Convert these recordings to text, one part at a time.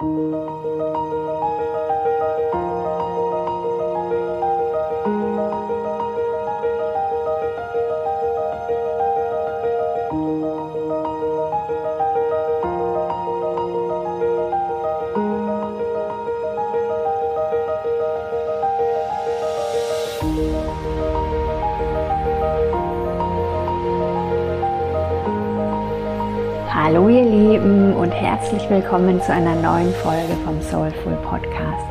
Música herzlich willkommen zu einer neuen Folge vom Soulful Podcast.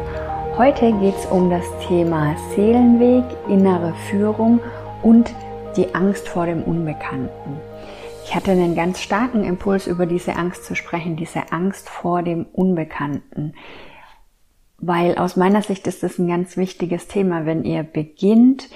Heute geht es um das Thema Seelenweg, innere Führung und die Angst vor dem Unbekannten. Ich hatte einen ganz starken Impuls, über diese Angst zu sprechen, diese Angst vor dem Unbekannten. Weil aus meiner Sicht ist das ein ganz wichtiges Thema, wenn ihr beginnt,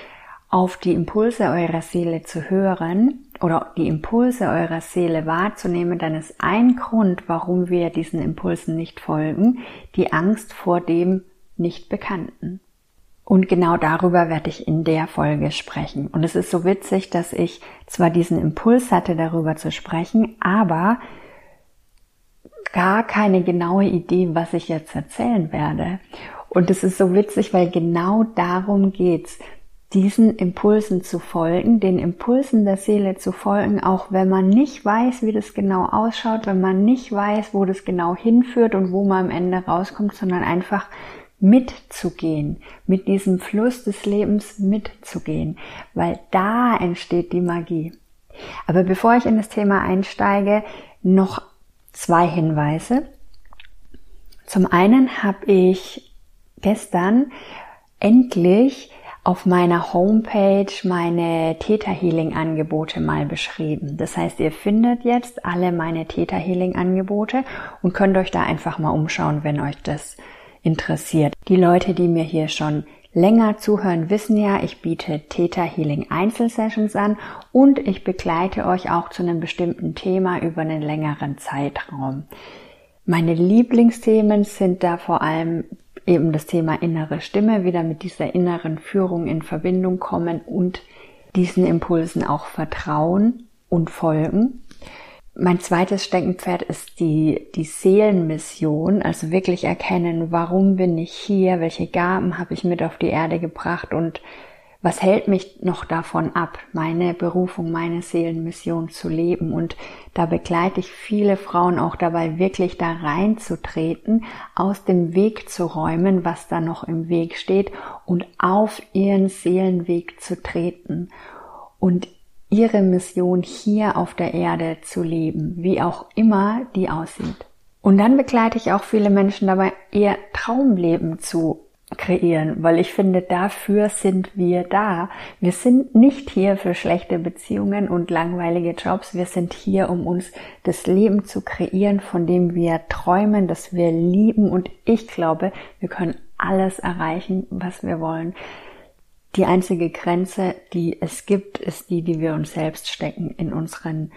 auf die Impulse eurer Seele zu hören oder die Impulse eurer Seele wahrzunehmen, dann ist ein Grund, warum wir diesen Impulsen nicht folgen, die Angst vor dem Nicht-Bekannten. Und genau darüber werde ich in der Folge sprechen. Und es ist so witzig, dass ich zwar diesen Impuls hatte, darüber zu sprechen, aber gar keine genaue Idee, was ich jetzt erzählen werde. Und es ist so witzig, weil genau darum geht's diesen Impulsen zu folgen, den Impulsen der Seele zu folgen, auch wenn man nicht weiß, wie das genau ausschaut, wenn man nicht weiß, wo das genau hinführt und wo man am Ende rauskommt, sondern einfach mitzugehen, mit diesem Fluss des Lebens mitzugehen, weil da entsteht die Magie. Aber bevor ich in das Thema einsteige, noch zwei Hinweise. Zum einen habe ich gestern endlich auf meiner Homepage meine Theta Healing Angebote mal beschrieben. Das heißt, ihr findet jetzt alle meine Theta Healing Angebote und könnt euch da einfach mal umschauen, wenn euch das interessiert. Die Leute, die mir hier schon länger zuhören, wissen ja, ich biete Theta Healing Einzelsessions an und ich begleite euch auch zu einem bestimmten Thema über einen längeren Zeitraum. Meine Lieblingsthemen sind da vor allem eben das Thema innere Stimme, wieder mit dieser inneren Führung in Verbindung kommen und diesen Impulsen auch vertrauen und folgen. Mein zweites Steckenpferd ist die, die Seelenmission, also wirklich erkennen, warum bin ich hier, welche Gaben habe ich mit auf die Erde gebracht und was hält mich noch davon ab, meine Berufung, meine Seelenmission zu leben? Und da begleite ich viele Frauen auch dabei, wirklich da reinzutreten, aus dem Weg zu räumen, was da noch im Weg steht und auf ihren Seelenweg zu treten und ihre Mission hier auf der Erde zu leben, wie auch immer die aussieht. Und dann begleite ich auch viele Menschen dabei, ihr Traumleben zu kreieren, weil ich finde, dafür sind wir da. Wir sind nicht hier für schlechte Beziehungen und langweilige Jobs. Wir sind hier, um uns das Leben zu kreieren, von dem wir träumen, das wir lieben. Und ich glaube, wir können alles erreichen, was wir wollen. Die einzige Grenze, die es gibt, ist die, die wir uns selbst stecken in unseren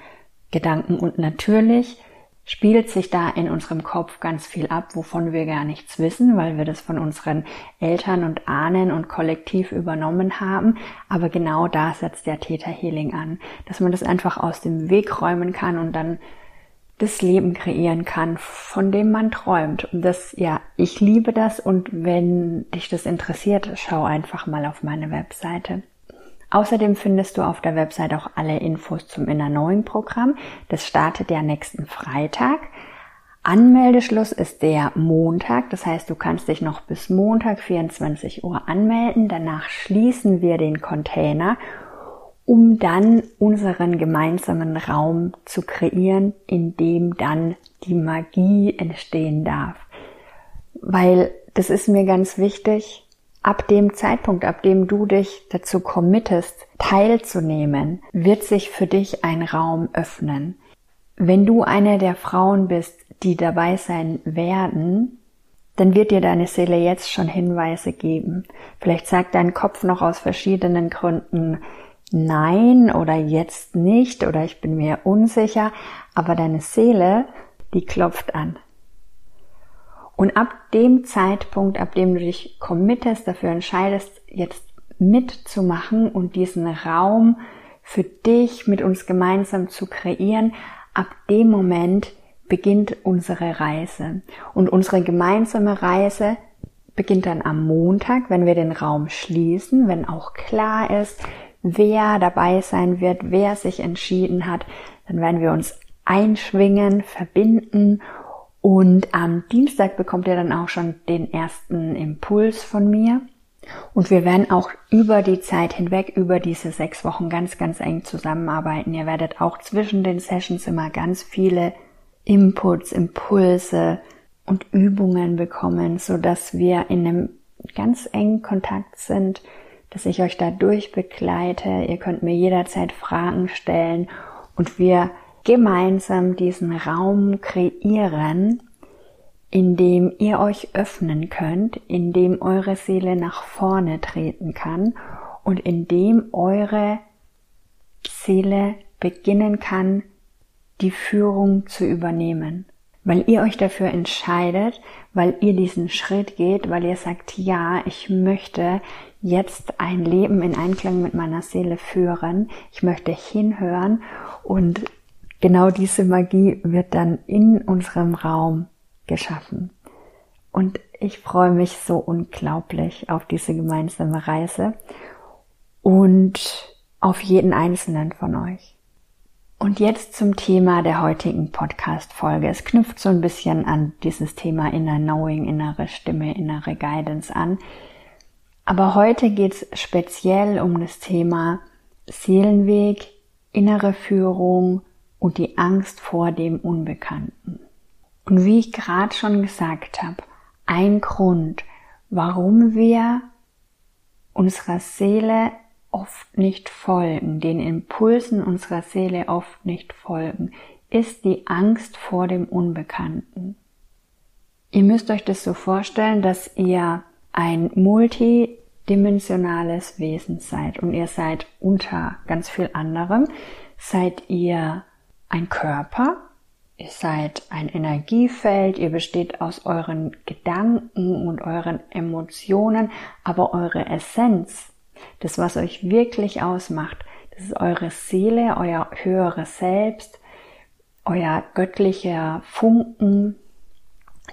Gedanken. Und natürlich spielt sich da in unserem Kopf ganz viel ab, wovon wir gar nichts wissen, weil wir das von unseren Eltern und Ahnen und kollektiv übernommen haben. Aber genau da setzt der Theta Healing an, dass man das einfach aus dem Weg räumen kann und dann das Leben kreieren kann, von dem man träumt. Und das, ja, ich liebe das und wenn dich das interessiert, schau einfach mal auf meine Webseite. Außerdem findest du auf der Website auch alle Infos zum Inner Knowing Programm. Das startet ja nächsten Freitag. Anmeldeschluss ist der Montag, das heißt, du kannst dich noch bis Montag 24 Uhr anmelden. Danach schließen wir den Container, um dann unseren gemeinsamen Raum zu kreieren, in dem dann die Magie entstehen darf. Weil das ist mir ganz wichtig, Ab dem Zeitpunkt, ab dem du dich dazu committest, teilzunehmen, wird sich für dich ein Raum öffnen. Wenn du eine der Frauen bist, die dabei sein werden, dann wird dir deine Seele jetzt schon Hinweise geben. Vielleicht sagt dein Kopf noch aus verschiedenen Gründen nein oder jetzt nicht oder ich bin mir unsicher, aber deine Seele, die klopft an. Und ab dem Zeitpunkt, ab dem du dich committest, dafür entscheidest, jetzt mitzumachen und diesen Raum für dich mit uns gemeinsam zu kreieren, ab dem Moment beginnt unsere Reise. Und unsere gemeinsame Reise beginnt dann am Montag, wenn wir den Raum schließen, wenn auch klar ist, wer dabei sein wird, wer sich entschieden hat. Dann werden wir uns einschwingen, verbinden und am Dienstag bekommt ihr dann auch schon den ersten Impuls von mir. Und wir werden auch über die Zeit hinweg, über diese sechs Wochen ganz, ganz eng zusammenarbeiten. Ihr werdet auch zwischen den Sessions immer ganz viele Inputs, Impulse und Übungen bekommen, so dass wir in einem ganz engen Kontakt sind, dass ich euch dadurch begleite. Ihr könnt mir jederzeit Fragen stellen und wir gemeinsam diesen Raum kreieren, in dem ihr euch öffnen könnt, in dem eure Seele nach vorne treten kann und in dem eure Seele beginnen kann, die Führung zu übernehmen. Weil ihr euch dafür entscheidet, weil ihr diesen Schritt geht, weil ihr sagt, ja, ich möchte jetzt ein Leben in Einklang mit meiner Seele führen. Ich möchte hinhören und genau diese Magie wird dann in unserem Raum geschaffen. Und ich freue mich so unglaublich auf diese gemeinsame Reise und auf jeden einzelnen von euch. Und jetzt zum Thema der heutigen Podcast-Folge. Es knüpft so ein bisschen an dieses Thema Inner Knowing, innere Stimme, innere Guidance an. Aber heute geht es speziell um das Thema Seelenweg, innere Führung und die Angst vor dem Unbekannten. Und wie ich gerade schon gesagt habe, ein Grund, warum wir unserer Seele oft nicht folgen, den Impulsen unserer Seele oft nicht folgen, ist die Angst vor dem Unbekannten. Ihr müsst euch das so vorstellen, dass ihr ein multidimensionales Wesen seid und ihr seid unter ganz viel anderem, seid ihr ein Körper, ihr seid ein Energiefeld, ihr besteht aus euren Gedanken und euren Emotionen, aber eure Essenz, das was euch wirklich ausmacht, das ist eure Seele, euer höheres Selbst, euer göttlicher Funken,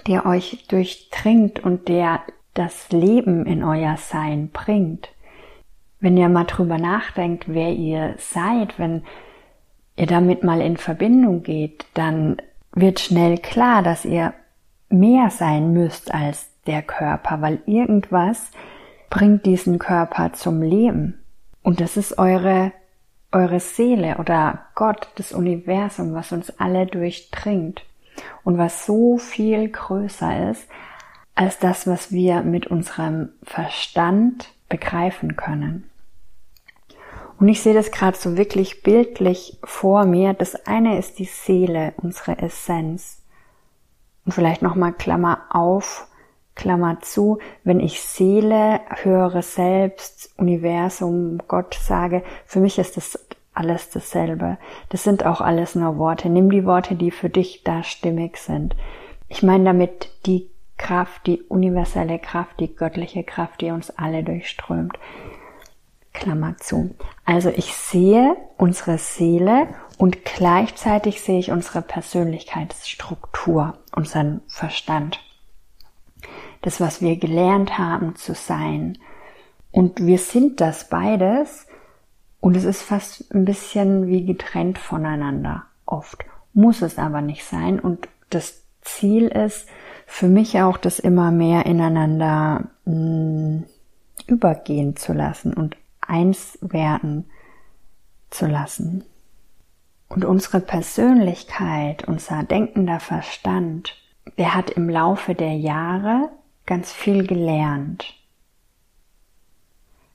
der euch durchdringt und der das Leben in euer Sein bringt. Wenn ihr mal drüber nachdenkt, wer ihr seid, wenn ihr damit mal in Verbindung geht, dann wird schnell klar, dass ihr mehr sein müsst als der Körper, weil irgendwas bringt diesen Körper zum Leben. Und das ist eure, eure Seele oder Gott, das Universum, was uns alle durchdringt und was so viel größer ist als das, was wir mit unserem Verstand begreifen können. Und ich sehe das gerade so wirklich bildlich vor mir. Das eine ist die Seele, unsere Essenz. Und vielleicht nochmal Klammer auf, Klammer zu, wenn ich Seele, höhere Selbst, Universum, Gott sage, für mich ist das alles dasselbe. Das sind auch alles nur Worte. Nimm die Worte, die für dich da stimmig sind. Ich meine damit die Kraft, die universelle Kraft, die göttliche Kraft, die uns alle durchströmt. Klammer zu. Also ich sehe unsere Seele und gleichzeitig sehe ich unsere Persönlichkeitsstruktur, unseren Verstand. Das, was wir gelernt haben zu sein. Und wir sind das beides und es ist fast ein bisschen wie getrennt voneinander. Oft muss es aber nicht sein und das Ziel ist für mich auch, das immer mehr ineinander mh, mm, übergehen zu lassen und eins werden zu lassen. Und unsere Persönlichkeit, unser denkender Verstand, der hat im Laufe der Jahre ganz viel gelernt.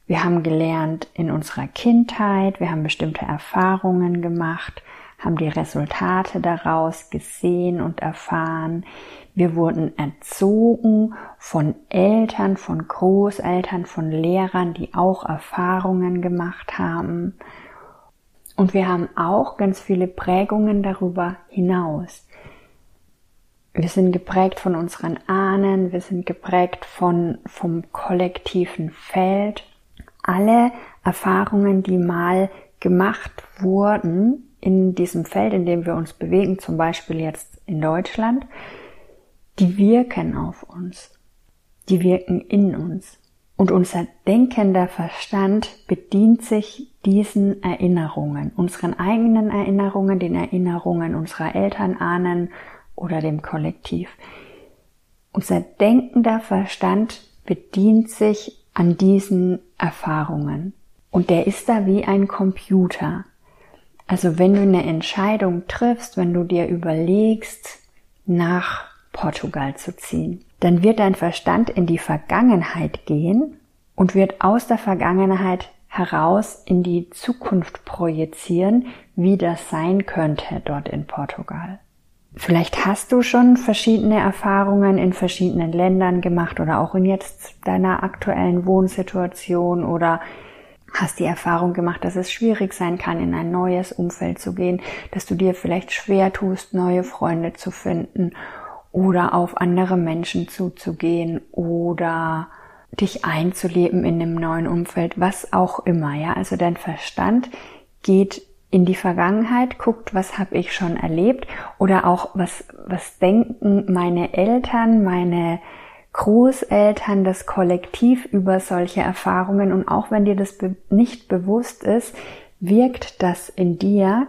Wir haben gelernt in unserer Kindheit, wir haben bestimmte Erfahrungen gemacht, haben die Resultate daraus gesehen und erfahren. Wir wurden erzogen von Eltern, von Großeltern, von Lehrern, die auch Erfahrungen gemacht haben. Und wir haben auch ganz viele Prägungen darüber hinaus. Wir sind geprägt von unseren Ahnen, wir sind geprägt von, vom kollektiven Feld. Alle Erfahrungen, die mal gemacht wurden, in diesem Feld, in dem wir uns bewegen, zum Beispiel jetzt in Deutschland, die wirken auf uns. Die wirken in uns. Und unser denkender Verstand bedient sich diesen Erinnerungen, unseren eigenen Erinnerungen, den Erinnerungen unserer Eltern, Ahnen oder dem Kollektiv. Unser denkender Verstand bedient sich an diesen Erfahrungen. Und der ist da wie ein Computer. Also wenn du eine Entscheidung triffst, wenn du dir überlegst, nach Portugal zu ziehen, dann wird dein Verstand in die Vergangenheit gehen und wird aus der Vergangenheit heraus in die Zukunft projizieren, wie das sein könnte dort in Portugal. Vielleicht hast du schon verschiedene Erfahrungen in verschiedenen Ländern gemacht oder auch in jetzt deiner aktuellen Wohnsituation oder hast die Erfahrung gemacht, dass es schwierig sein kann, in ein neues Umfeld zu gehen, dass du dir vielleicht schwer tust, neue Freunde zu finden oder auf andere Menschen zuzugehen oder dich einzuleben in einem neuen Umfeld, was auch immer, ja. Also dein Verstand geht in die Vergangenheit, guckt, was habe ich schon erlebt oder auch was, was denken meine Eltern, meine Großeltern, das Kollektiv über solche Erfahrungen und auch wenn dir das be nicht bewusst ist, wirkt das in dir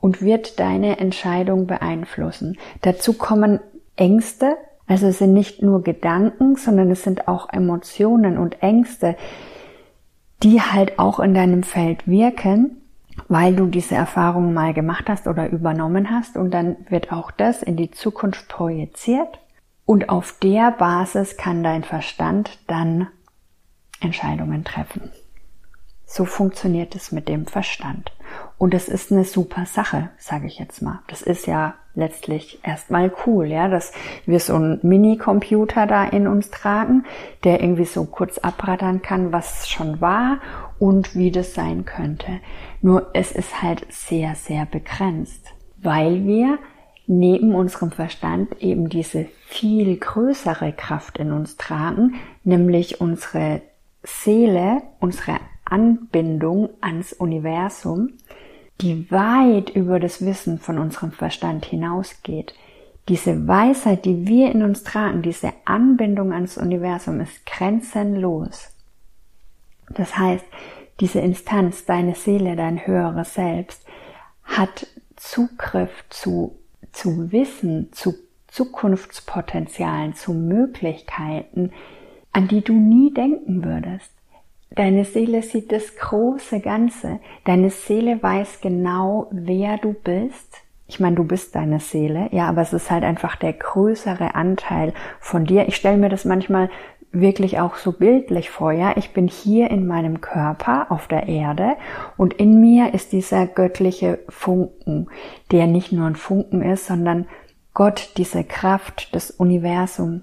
und wird deine Entscheidung beeinflussen. Dazu kommen Ängste, also es sind nicht nur Gedanken, sondern es sind auch Emotionen und Ängste, die halt auch in deinem Feld wirken, weil du diese Erfahrungen mal gemacht hast oder übernommen hast und dann wird auch das in die Zukunft projiziert und auf der Basis kann dein Verstand dann Entscheidungen treffen. So funktioniert es mit dem Verstand. Und es ist eine super Sache, sage ich jetzt mal. Das ist ja letztlich erstmal cool, ja, dass wir so einen Mini-Computer da in uns tragen, der irgendwie so kurz abrattern kann, was schon war und wie das sein könnte. Nur es ist halt sehr, sehr begrenzt, weil wir neben unserem Verstand eben diese viel größere Kraft in uns tragen, nämlich unsere Seele, unsere Anbindung ans Universum, die weit über das Wissen von unserem Verstand hinausgeht. Diese Weisheit, die wir in uns tragen, diese Anbindung ans Universum ist grenzenlos. Das heißt, diese Instanz, deine Seele, dein höheres Selbst, hat Zugriff zu, zu Wissen, zu Zukunftspotenzialen, zu Möglichkeiten, an die du nie denken würdest. Deine Seele sieht das große Ganze. Deine Seele weiß genau, wer du bist. Ich meine, du bist deine Seele, ja, aber es ist halt einfach der größere Anteil von dir. Ich stelle mir das manchmal wirklich auch so bildlich vor, ja. Ich bin hier in meinem Körper auf der Erde und in mir ist dieser göttliche Funken, der nicht nur ein Funken ist, sondern Gott, diese Kraft, das Universum,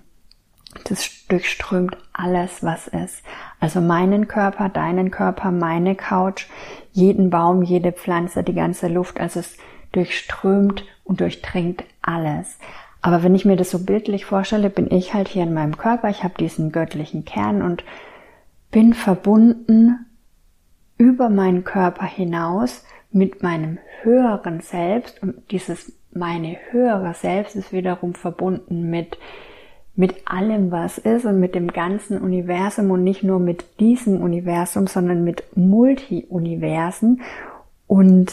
das durchströmt alles, was ist. Also meinen Körper, deinen Körper, meine Couch, jeden Baum, jede Pflanze, die ganze Luft. Also es durchströmt und durchdringt alles. Aber wenn ich mir das so bildlich vorstelle, bin ich halt hier in meinem Körper, ich habe diesen göttlichen Kern und bin verbunden über meinen Körper hinaus mit meinem höheren Selbst. Und dieses meine höhere Selbst ist wiederum verbunden mit mit allem, was ist und mit dem ganzen Universum und nicht nur mit diesem Universum, sondern mit Multi-Universen. Und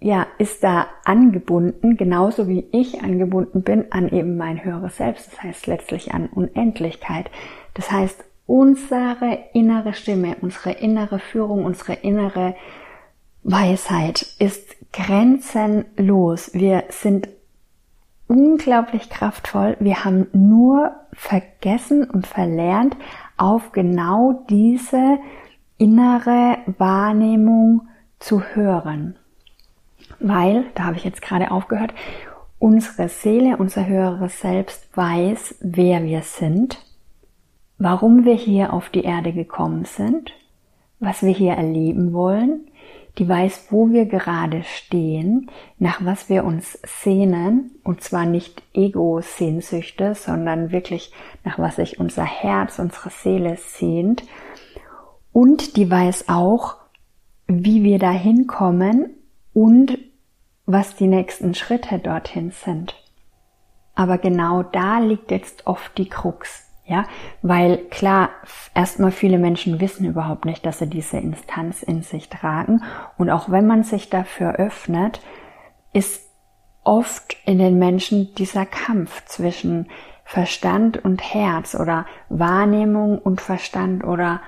ja, ist da angebunden, genauso wie ich angebunden bin an eben mein höheres Selbst, das heißt letztlich an Unendlichkeit. Das heißt, unsere innere Stimme, unsere innere Führung, unsere innere Weisheit ist grenzenlos. Wir sind unglaublich kraftvoll. Wir haben nur vergessen und verlernt, auf genau diese innere Wahrnehmung zu hören. Weil, da habe ich jetzt gerade aufgehört, unsere Seele, unser höheres Selbst weiß, wer wir sind, warum wir hier auf die Erde gekommen sind, was wir hier erleben wollen, die weiß, wo wir gerade stehen, nach was wir uns sehnen, und zwar nicht Ego-Sehnsüchte, sondern wirklich nach was sich unser Herz, unsere Seele sehnt. Und die weiß auch, wie wir da hinkommen und was die nächsten Schritte dorthin sind. Aber genau da liegt jetzt oft die Krux. Ja, weil klar, erstmal viele Menschen wissen überhaupt nicht, dass sie diese Instanz in sich tragen. Und auch wenn man sich dafür öffnet, ist oft in den Menschen dieser Kampf zwischen Verstand und Herz oder Wahrnehmung und Verstand oder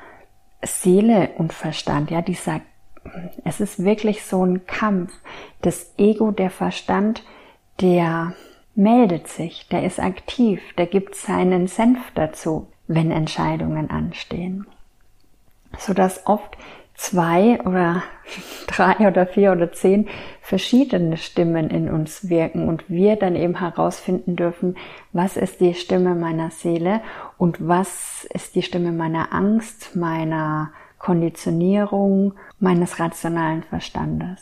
Seele und Verstand. Ja, dieser, es ist wirklich so ein Kampf. Das Ego, der Verstand, der meldet sich, der ist aktiv, der gibt seinen Senf dazu, wenn Entscheidungen anstehen. Sodass oft zwei oder drei oder vier oder zehn verschiedene Stimmen in uns wirken und wir dann eben herausfinden dürfen, was ist die Stimme meiner Seele und was ist die Stimme meiner Angst, meiner Konditionierung, meines rationalen Verstandes.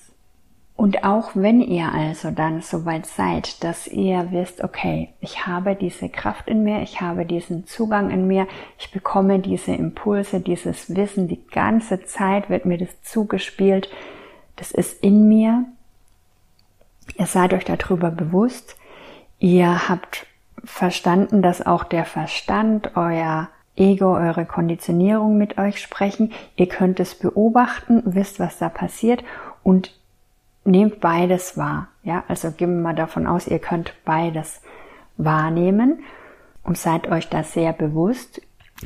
Und auch wenn ihr also dann soweit seid, dass ihr wisst, okay, ich habe diese Kraft in mir, ich habe diesen Zugang in mir, ich bekomme diese Impulse, dieses Wissen, die ganze Zeit wird mir das zugespielt, das ist in mir. Ihr seid euch darüber bewusst, ihr habt verstanden, dass auch der Verstand, euer Ego, eure Konditionierung mit euch sprechen. Ihr könnt es beobachten, wisst, was da passiert und nehmt beides wahr. Ja, also gehen wir mal davon aus, ihr könnt beides wahrnehmen und seid euch da sehr bewusst.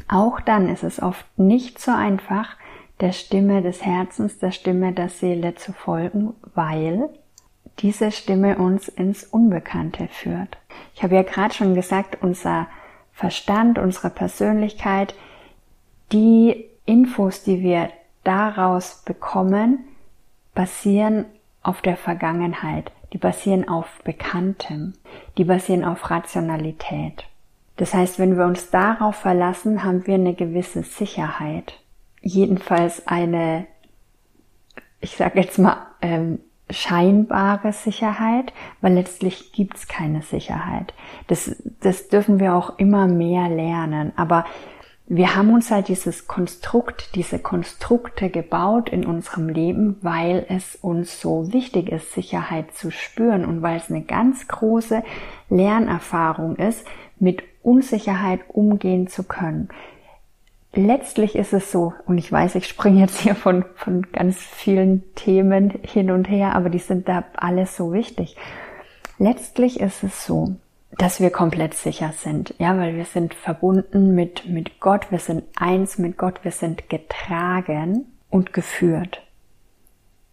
Auch dann ist es oft nicht so einfach, der Stimme des Herzens, der Stimme der Seele zu folgen, weil diese Stimme uns ins Unbekannte führt. Ich habe ja gerade schon gesagt, unser Verstand, unsere Persönlichkeit, die Infos, die wir daraus bekommen, basieren auf der Vergangenheit, die basieren auf Bekanntem, die basieren auf Rationalität. Das heißt, wenn wir uns darauf verlassen, haben wir eine gewisse Sicherheit. Jedenfalls eine, ich sage jetzt mal, ähm, scheinbare Sicherheit, weil letztlich gibt's keine Sicherheit. Das, das dürfen wir auch immer mehr lernen. Aber wir haben uns halt dieses Konstrukt, diese Konstrukte gebaut in unserem Leben, weil es uns so wichtig ist, Sicherheit zu spüren und weil es eine ganz große Lernerfahrung ist, mit Unsicherheit umgehen zu können. Letztlich ist es so, und ich weiß, ich springe jetzt hier von, von ganz vielen Themen hin und her, aber die sind da alles so wichtig. Letztlich ist es so, dass wir komplett sicher sind, ja, weil wir sind verbunden mit, mit Gott, wir sind eins mit Gott, wir sind getragen und geführt.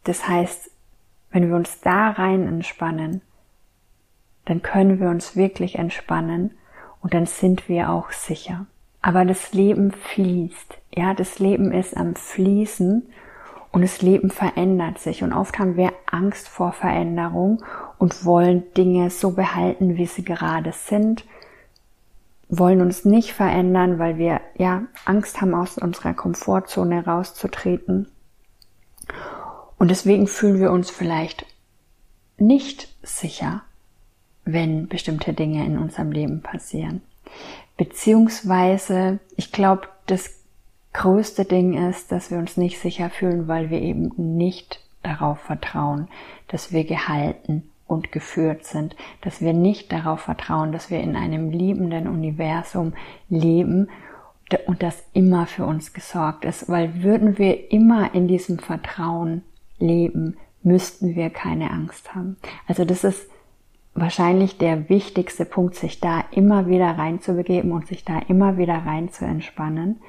Das heißt, wenn wir uns da rein entspannen, dann können wir uns wirklich entspannen und dann sind wir auch sicher. Aber das Leben fließt, ja, das Leben ist am Fließen und das Leben verändert sich und oft haben wir Angst vor Veränderung und wollen Dinge so behalten, wie sie gerade sind, wollen uns nicht verändern, weil wir ja Angst haben, aus unserer Komfortzone rauszutreten. Und deswegen fühlen wir uns vielleicht nicht sicher, wenn bestimmte Dinge in unserem Leben passieren. Beziehungsweise, ich glaube, das größte Ding ist, dass wir uns nicht sicher fühlen, weil wir eben nicht darauf vertrauen, dass wir gehalten und geführt sind, dass wir nicht darauf vertrauen, dass wir in einem liebenden Universum leben und das immer für uns gesorgt ist, weil würden wir immer in diesem Vertrauen leben, müssten wir keine Angst haben. Also das ist wahrscheinlich der wichtigste Punkt, sich da immer wieder reinzubegeben und sich da immer wieder rein zu entspannen,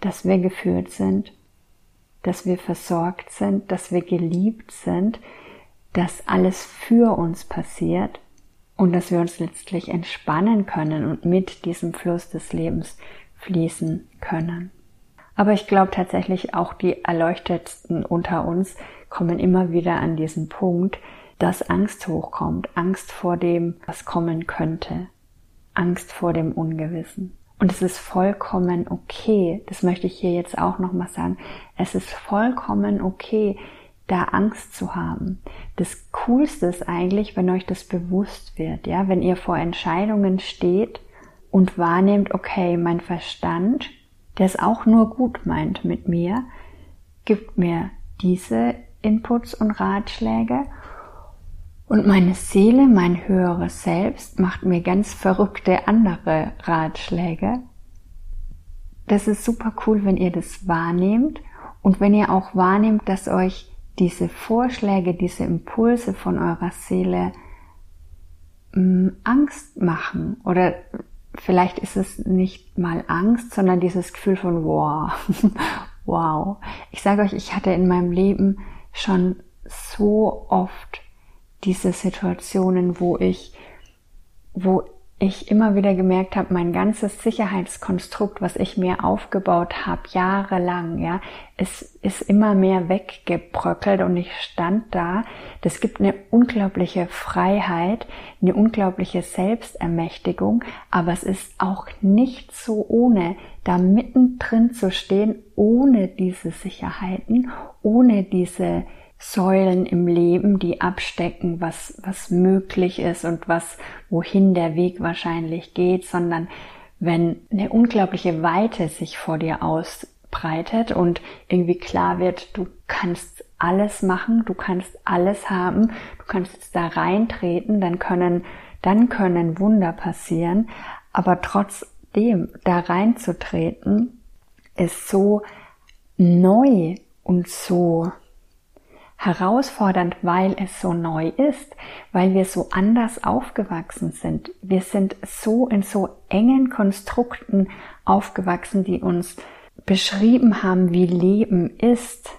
dass wir geführt sind, dass wir versorgt sind, dass wir geliebt sind, dass alles für uns passiert und dass wir uns letztlich entspannen können und mit diesem Fluss des Lebens fließen können. Aber ich glaube tatsächlich auch die Erleuchtetsten unter uns kommen immer wieder an diesen Punkt, dass Angst hochkommt, Angst vor dem, was kommen könnte, Angst vor dem Ungewissen. Und es ist vollkommen okay, das möchte ich hier jetzt auch nochmal sagen, es ist vollkommen okay, da Angst zu haben. Das Coolste ist eigentlich, wenn euch das bewusst wird, ja, wenn ihr vor Entscheidungen steht und wahrnehmt, okay, mein Verstand, der es auch nur gut meint mit mir, gibt mir diese Inputs und Ratschläge Und meine Seele, mein höheres Selbst macht mir ganz verrückte andere Ratschläge. Das ist super cool, wenn ihr das wahrnehmt und wenn ihr auch wahrnehmt, dass euch diese Vorschläge, diese Impulse von eurer Seele mm, Angst machen oder vielleicht ist es nicht mal Angst, sondern dieses Gefühl von wow, wow. Ich sage euch, ich hatte in meinem Leben schon so oft diese Situationen, wo ich, wo ich immer wieder gemerkt habe, mein ganzes Sicherheitskonstrukt, was ich mir aufgebaut habe, jahrelang, ja, es ist immer mehr weggebröckelt und ich stand da. Das gibt eine unglaubliche Freiheit, eine unglaubliche Selbstermächtigung, aber es ist auch nicht so ohne, da mittendrin zu stehen, ohne diese Sicherheiten, ohne diese Säulen im Leben, die abstecken, was, was möglich ist und was, wohin der Weg wahrscheinlich geht, sondern wenn eine unglaubliche Weite sich vor dir ausbreitet und irgendwie klar wird, du kannst alles machen, du kannst alles haben, du kannst jetzt da reintreten, dann können, dann können Wunder passieren, aber trotzdem da reinzutreten ist so neu und so herausfordernd, weil es so neu ist, weil wir so anders aufgewachsen sind. Wir sind so in so engen Konstrukten aufgewachsen, die uns beschrieben haben, wie Leben ist,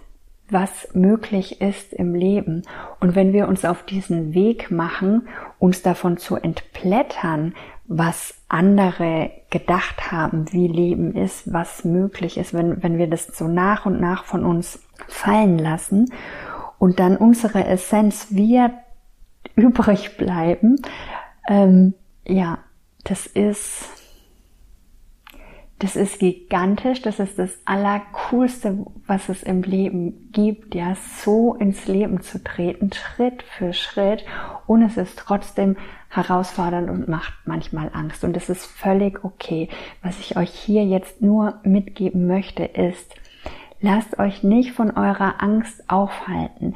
was möglich ist im Leben. Und wenn wir uns auf diesen Weg machen, uns davon zu entblättern, was andere gedacht haben, wie Leben ist, was möglich ist, wenn, wenn wir das so nach und nach von uns fallen lassen und dann unsere Essenz wir übrig bleiben, ähm, ja, das ist, das ist gigantisch, das ist das Allercoolste, was es im Leben gibt, ja, so ins Leben zu treten, Schritt für Schritt, und es ist trotzdem herausfordernd und macht manchmal Angst. Und es ist völlig okay. Was ich euch hier jetzt nur mitgeben möchte, ist, Lasst euch nicht von eurer Angst aufhalten.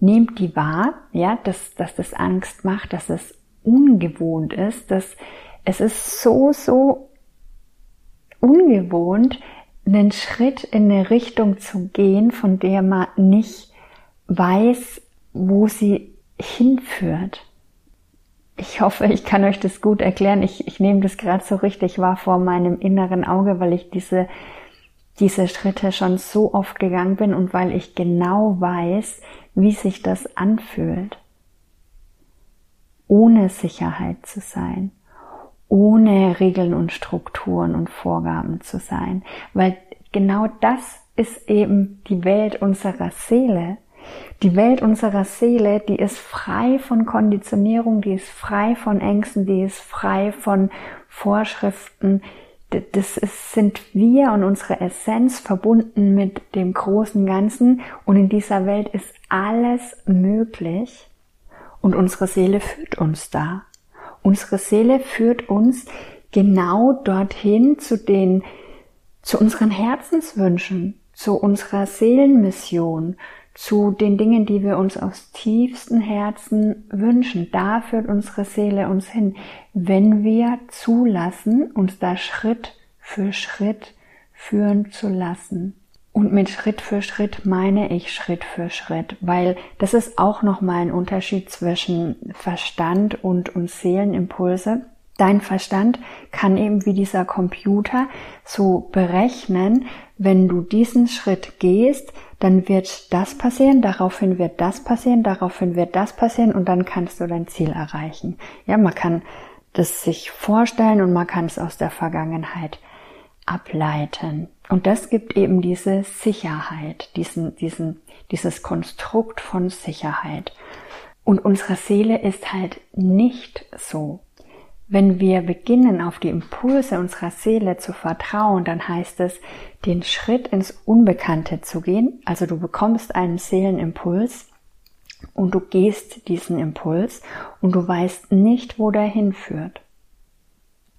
Nehmt die wahr, ja, dass, dass das Angst macht, dass es ungewohnt ist, dass es ist so, so ungewohnt, einen Schritt in eine Richtung zu gehen, von der man nicht weiß, wo sie hinführt. Ich hoffe, ich kann euch das gut erklären. Ich, ich nehme das gerade so richtig wahr vor meinem inneren Auge, weil ich diese diese Schritte schon so oft gegangen bin und weil ich genau weiß, wie sich das anfühlt, ohne Sicherheit zu sein, ohne Regeln und Strukturen und Vorgaben zu sein, weil genau das ist eben die Welt unserer Seele. Die Welt unserer Seele, die ist frei von Konditionierung, die ist frei von Ängsten, die ist frei von Vorschriften, das ist, sind wir und unsere Essenz verbunden mit dem großen Ganzen und in dieser Welt ist alles möglich und unsere Seele führt uns da. Unsere Seele führt uns genau dorthin zu den, zu unseren Herzenswünschen, zu unserer Seelenmission, zu den Dingen, die wir uns aus tiefstem Herzen wünschen. Da führt unsere Seele uns hin, wenn wir zulassen, uns da Schritt für Schritt führen zu lassen. Und mit Schritt für Schritt meine ich Schritt für Schritt, weil das ist auch nochmal ein Unterschied zwischen Verstand und, und Seelenimpulse. Dein Verstand kann eben wie dieser Computer so berechnen, wenn du diesen Schritt gehst, dann wird das passieren, daraufhin wird das passieren, daraufhin wird das passieren und dann kannst du dein Ziel erreichen. Ja, man kann das sich vorstellen und man kann es aus der Vergangenheit ableiten. Und das gibt eben diese Sicherheit, diesen, diesen, dieses Konstrukt von Sicherheit. Und unsere Seele ist halt nicht so. Wenn wir beginnen, auf die Impulse unserer Seele zu vertrauen, dann heißt es, den Schritt ins Unbekannte zu gehen. Also du bekommst einen Seelenimpuls und du gehst diesen Impuls und du weißt nicht, wo der hinführt.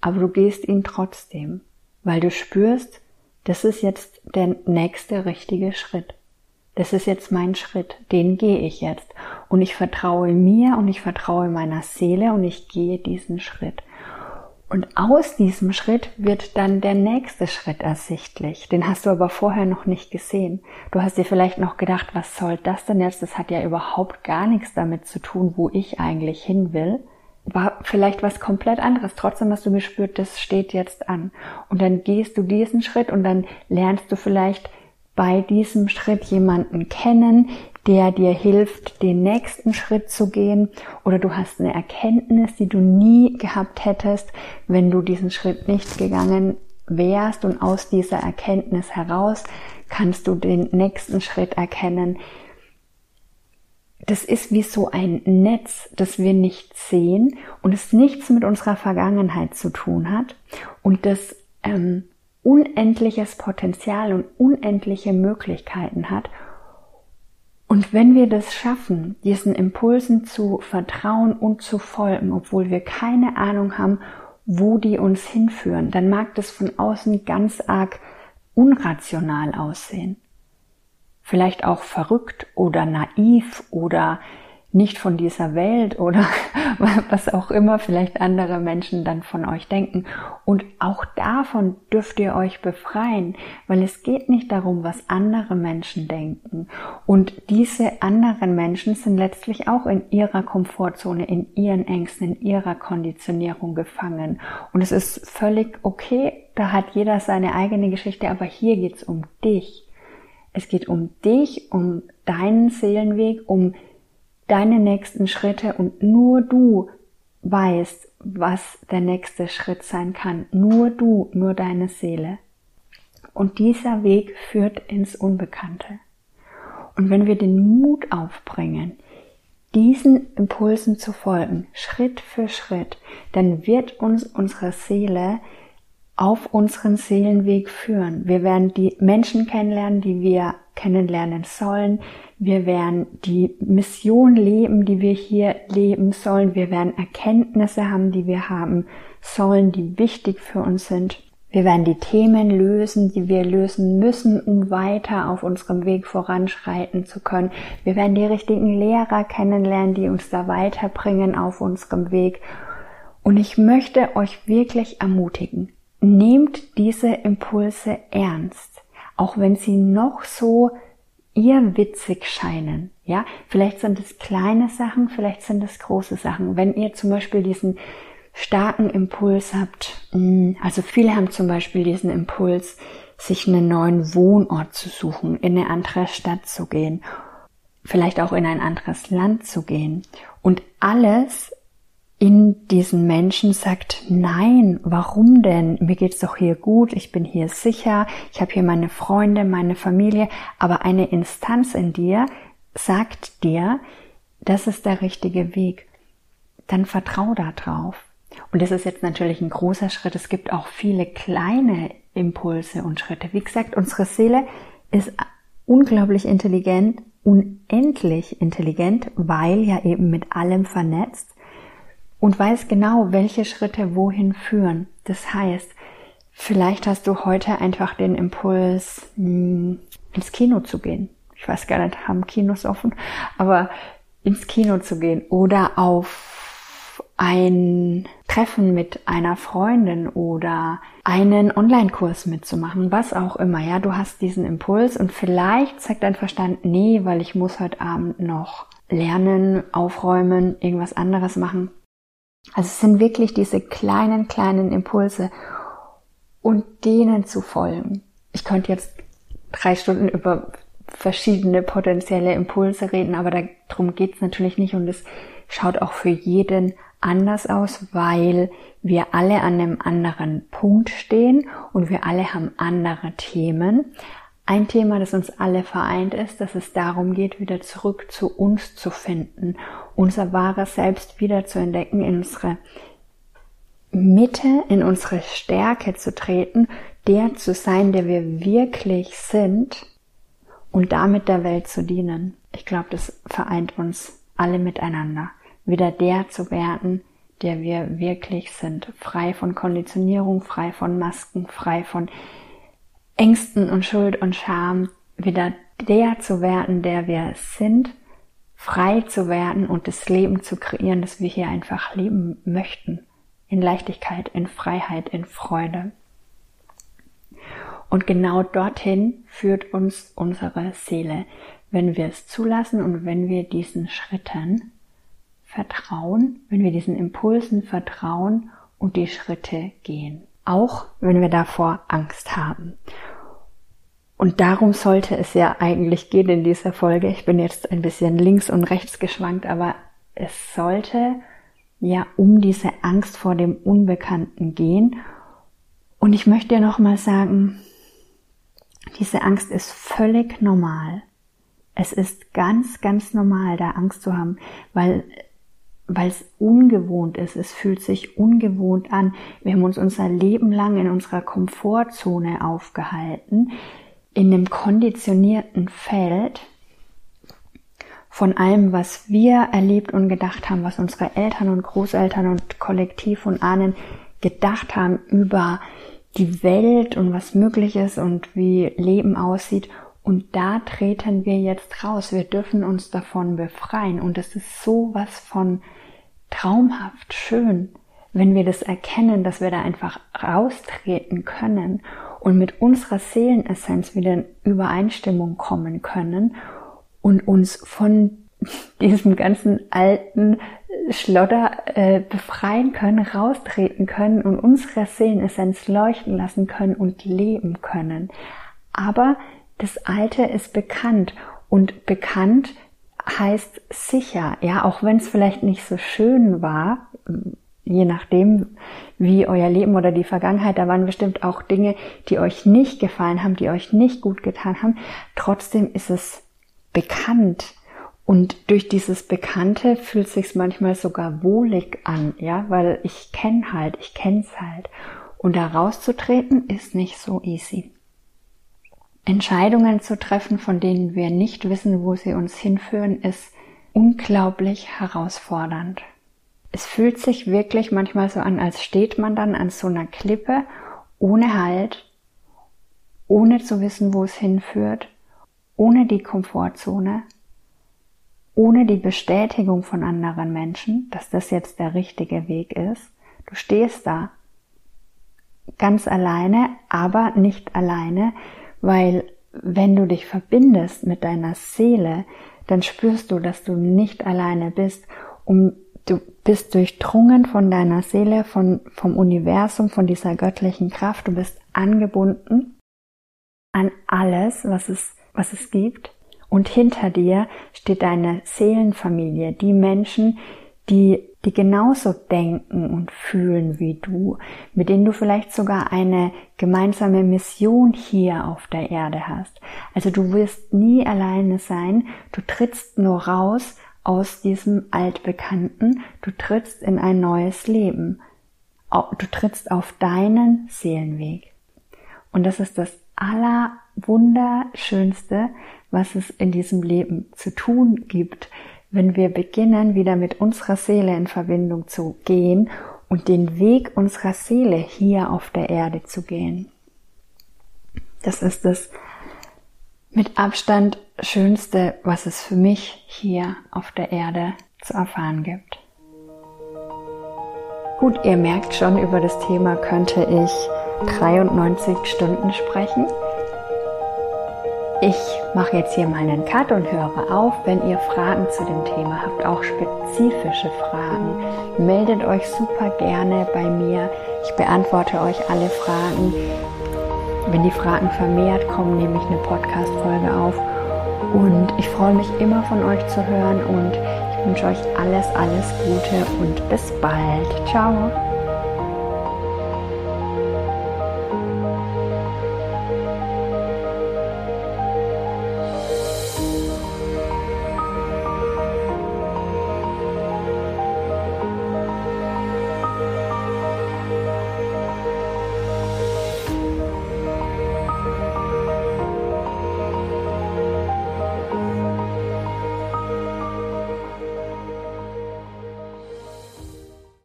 Aber du gehst ihn trotzdem, weil du spürst, das ist jetzt der nächste richtige Schritt. Das ist jetzt mein Schritt, den gehe ich jetzt. Und ich vertraue mir und ich vertraue meiner Seele und ich gehe diesen Schritt. Und aus diesem Schritt wird dann der nächste Schritt ersichtlich. Den hast du aber vorher noch nicht gesehen. Du hast dir vielleicht noch gedacht, was soll das denn jetzt? Das hat ja überhaupt gar nichts damit zu tun, wo ich eigentlich hin will. War vielleicht was komplett anderes. Trotzdem hast du gespürt, das steht jetzt an. Und dann gehst du diesen Schritt und dann lernst du vielleicht bei diesem Schritt jemanden kennen, der dir hilft, den nächsten Schritt zu gehen. Oder du hast eine Erkenntnis, die du nie gehabt hättest, wenn du diesen Schritt nicht gegangen wärst. Und aus dieser Erkenntnis heraus kannst du den nächsten Schritt erkennen. Das ist wie so ein Netz, das wir nicht sehen und es nichts mit unserer Vergangenheit zu tun hat. Und das ähm, unendliches Potenzial und unendliche Möglichkeiten hat und wenn wir das schaffen, diesen Impulsen zu vertrauen und zu folgen, obwohl wir keine Ahnung haben, wo die uns hinführen, dann mag das von außen ganz arg unrational aussehen. Vielleicht auch verrückt oder naiv oder nicht von dieser Welt oder was auch immer vielleicht andere Menschen dann von euch denken. Und auch davon dürft ihr euch befreien, weil es geht nicht darum, was andere Menschen denken. Und diese anderen Menschen sind letztlich auch in ihrer Komfortzone, in ihren Ängsten, in ihrer Konditionierung gefangen. Und es ist völlig okay, da hat jeder seine eigene Geschichte, aber hier geht's um dich. Es geht um dich, um deinen Seelenweg, um deine nächsten Schritte und nur du weißt, was der nächste Schritt sein kann. Nur du, nur deine Seele. Und dieser Weg führt ins Unbekannte. Und wenn wir den Mut aufbringen, diesen Impulsen zu folgen, Schritt für Schritt, dann wird uns unsere Seele auf unseren Seelenweg führen. Wir werden die Menschen kennenlernen, die wir kennenlernen sollen. Wir werden die Mission leben, die wir hier leben sollen. Wir werden Erkenntnisse haben, die wir haben sollen, die wichtig für uns sind. Wir werden die Themen lösen, die wir lösen müssen, um weiter auf unserem Weg voranschreiten zu können. Wir werden die richtigen Lehrer kennenlernen, die uns da weiterbringen auf unserem Weg. Und ich möchte euch wirklich ermutigen, nehmt diese Impulse ernst, auch wenn sie noch so irrwitzig scheinen. Ja, vielleicht sind es kleine Sachen, vielleicht sind es große Sachen. Wenn ihr zum Beispiel diesen starken Impuls habt, mm, also viele haben zum Beispiel diesen Impuls, sich einen neuen Wohnort zu suchen, in eine andere Stadt zu gehen, vielleicht auch in ein anderes Land zu gehen. Und alles in diesen Menschen sagt, nein, warum denn? Mir geht's doch hier gut, ich bin hier sicher, ich habe hier meine Freunde, meine Familie, aber eine Instanz in dir sagt dir, das ist der richtige Weg. Dann vertrau da drauf. Und das ist jetzt natürlich ein großer Schritt. Es gibt auch viele kleine Impulse und Schritte. Wie gesagt, unsere Seele ist unglaublich intelligent, unendlich intelligent, weil ja eben mit allem vernetzt und weiß genau, welche Schritte wohin führen. Das heißt, vielleicht hast du heute einfach den Impuls, hm, ins Kino zu gehen. Ich weiß gar nicht, haben Kinos offen, aber ins Kino zu gehen oder auf ein Treffen mit einer Freundin oder einen Online-Kurs mitzumachen, was auch immer. Ja, du hast diesen Impuls und vielleicht sagt dein Verstand, nee, weil ich muss heute Abend noch lernen, aufräumen, irgendwas anderes machen. Also es sind wirklich diese kleinen, kleinen Impulse und denen zu folgen. Ich könnte jetzt drei Stunden über verschiedene potenzielle Impulse reden, aber darum geht's natürlich nicht und es schaut auch für jeden anders aus, weil wir alle an einem anderen Punkt stehen und wir alle haben andere Themen. Ein Thema, das uns alle vereint ist, dass es darum geht, wieder zurück zu uns zu finden, unser wahres Selbst wieder zu entdecken, in unsere Mitte, in unsere Stärke zu treten, der zu sein, der wir wirklich sind und damit der Welt zu dienen. Ich glaube, das vereint uns alle miteinander. Wieder der zu werden, der wir wirklich sind. Frei von Konditionierung, frei von Masken, frei von Ängsten und Schuld und Scham wieder der zu werden, der wir sind, frei zu werden und das Leben zu kreieren, das wir hier einfach leben möchten. In Leichtigkeit, in Freiheit, in Freude. Und genau dorthin führt uns unsere Seele, wenn wir es zulassen und wenn wir diesen Schritten vertrauen, wenn wir diesen Impulsen vertrauen und die Schritte gehen. Auch wenn wir davor Angst haben. Und darum sollte es ja eigentlich gehen in dieser Folge. Ich bin jetzt ein bisschen links und rechts geschwankt, aber es sollte ja um diese Angst vor dem Unbekannten gehen. Und ich möchte dir nochmal sagen, diese Angst ist völlig normal. Es ist ganz, ganz normal, da Angst zu haben, weil weil es ungewohnt ist. Es fühlt sich ungewohnt an. Wir haben uns unser Leben lang in unserer Komfortzone aufgehalten in dem konditionierten Feld von allem, was wir erlebt und gedacht haben, was unsere Eltern und Großeltern und Kollektiv und Ahnen gedacht haben über die Welt und was möglich ist und wie Leben aussieht. Und da treten wir jetzt raus. Wir dürfen uns davon befreien. Und es ist so was von traumhaft schön, wenn wir das erkennen, dass wir da einfach raustreten können und mit unserer Seelenessenz wieder in Übereinstimmung kommen können und uns von diesem ganzen alten Schlotter äh, befreien können, raustreten können und unsere Seelenessenz leuchten lassen können und leben können. Aber das Alte ist bekannt und bekannt heißt sicher, ja, auch wenn es vielleicht nicht so schön war, je nachdem, wie euer Leben oder die Vergangenheit, da waren bestimmt auch Dinge, die euch nicht gefallen haben, die euch nicht gut getan haben. Trotzdem ist es bekannt. Und durch dieses Bekannte fühlt sich manchmal sogar wohlig an, ja, weil ich kenne halt, ich kenn's halt. Und da rauszutreten ist nicht so easy. Entscheidungen zu treffen, von denen wir nicht wissen, wo sie uns hinführen, ist unglaublich herausfordernd es fühlt sich wirklich manchmal so an, als steht man dann an so einer Klippe ohne Halt, ohne zu wissen, wo es hinführt, ohne die Komfortzone, ohne die Bestätigung von anderen Menschen, dass das jetzt der richtige Weg ist. Du stehst da ganz alleine, aber nicht alleine, weil wenn du dich verbindest mit deiner Seele, dann spürst du, dass du nicht alleine bist, um Du bist durchdrungen von deiner Seele, von, vom Universum, von dieser göttlichen Kraft. Du bist angebunden an alles, was es, was es gibt. Und hinter dir steht deine Seelenfamilie, die Menschen, die, die genauso denken und fühlen wie du, mit denen du vielleicht sogar eine gemeinsame Mission hier auf der Erde hast. Also du wirst nie alleine sein, du trittst nur raus aus diesem Altbekannten, du trittst in ein neues Leben. Du trittst auf deinen Seelenweg. Und das ist das Allerwunderschönste, was es in diesem Leben zu tun gibt, wenn wir beginnen, wieder mit unserer Seele in Verbindung zu gehen und den Weg unserer Seele hier auf der Erde zu gehen. Das ist das mit Abstand Schönste, was es für mich hier auf der Erde zu erfahren gibt. Gut, ihr merkt schon, über das Thema könnte ich 93 Stunden sprechen. Ich mache jetzt hier meinen Cut und höre auf. Wenn ihr Fragen zu dem Thema habt, auch spezifische Fragen, meldet euch super gerne bei mir. Ich beantworte euch alle Fragen. Wenn die Fragen vermehrt kommen, nehme ich eine Podcast-Folge auf. Und ich freue mich immer von euch zu hören und ich wünsche euch alles, alles Gute und bis bald. Ciao.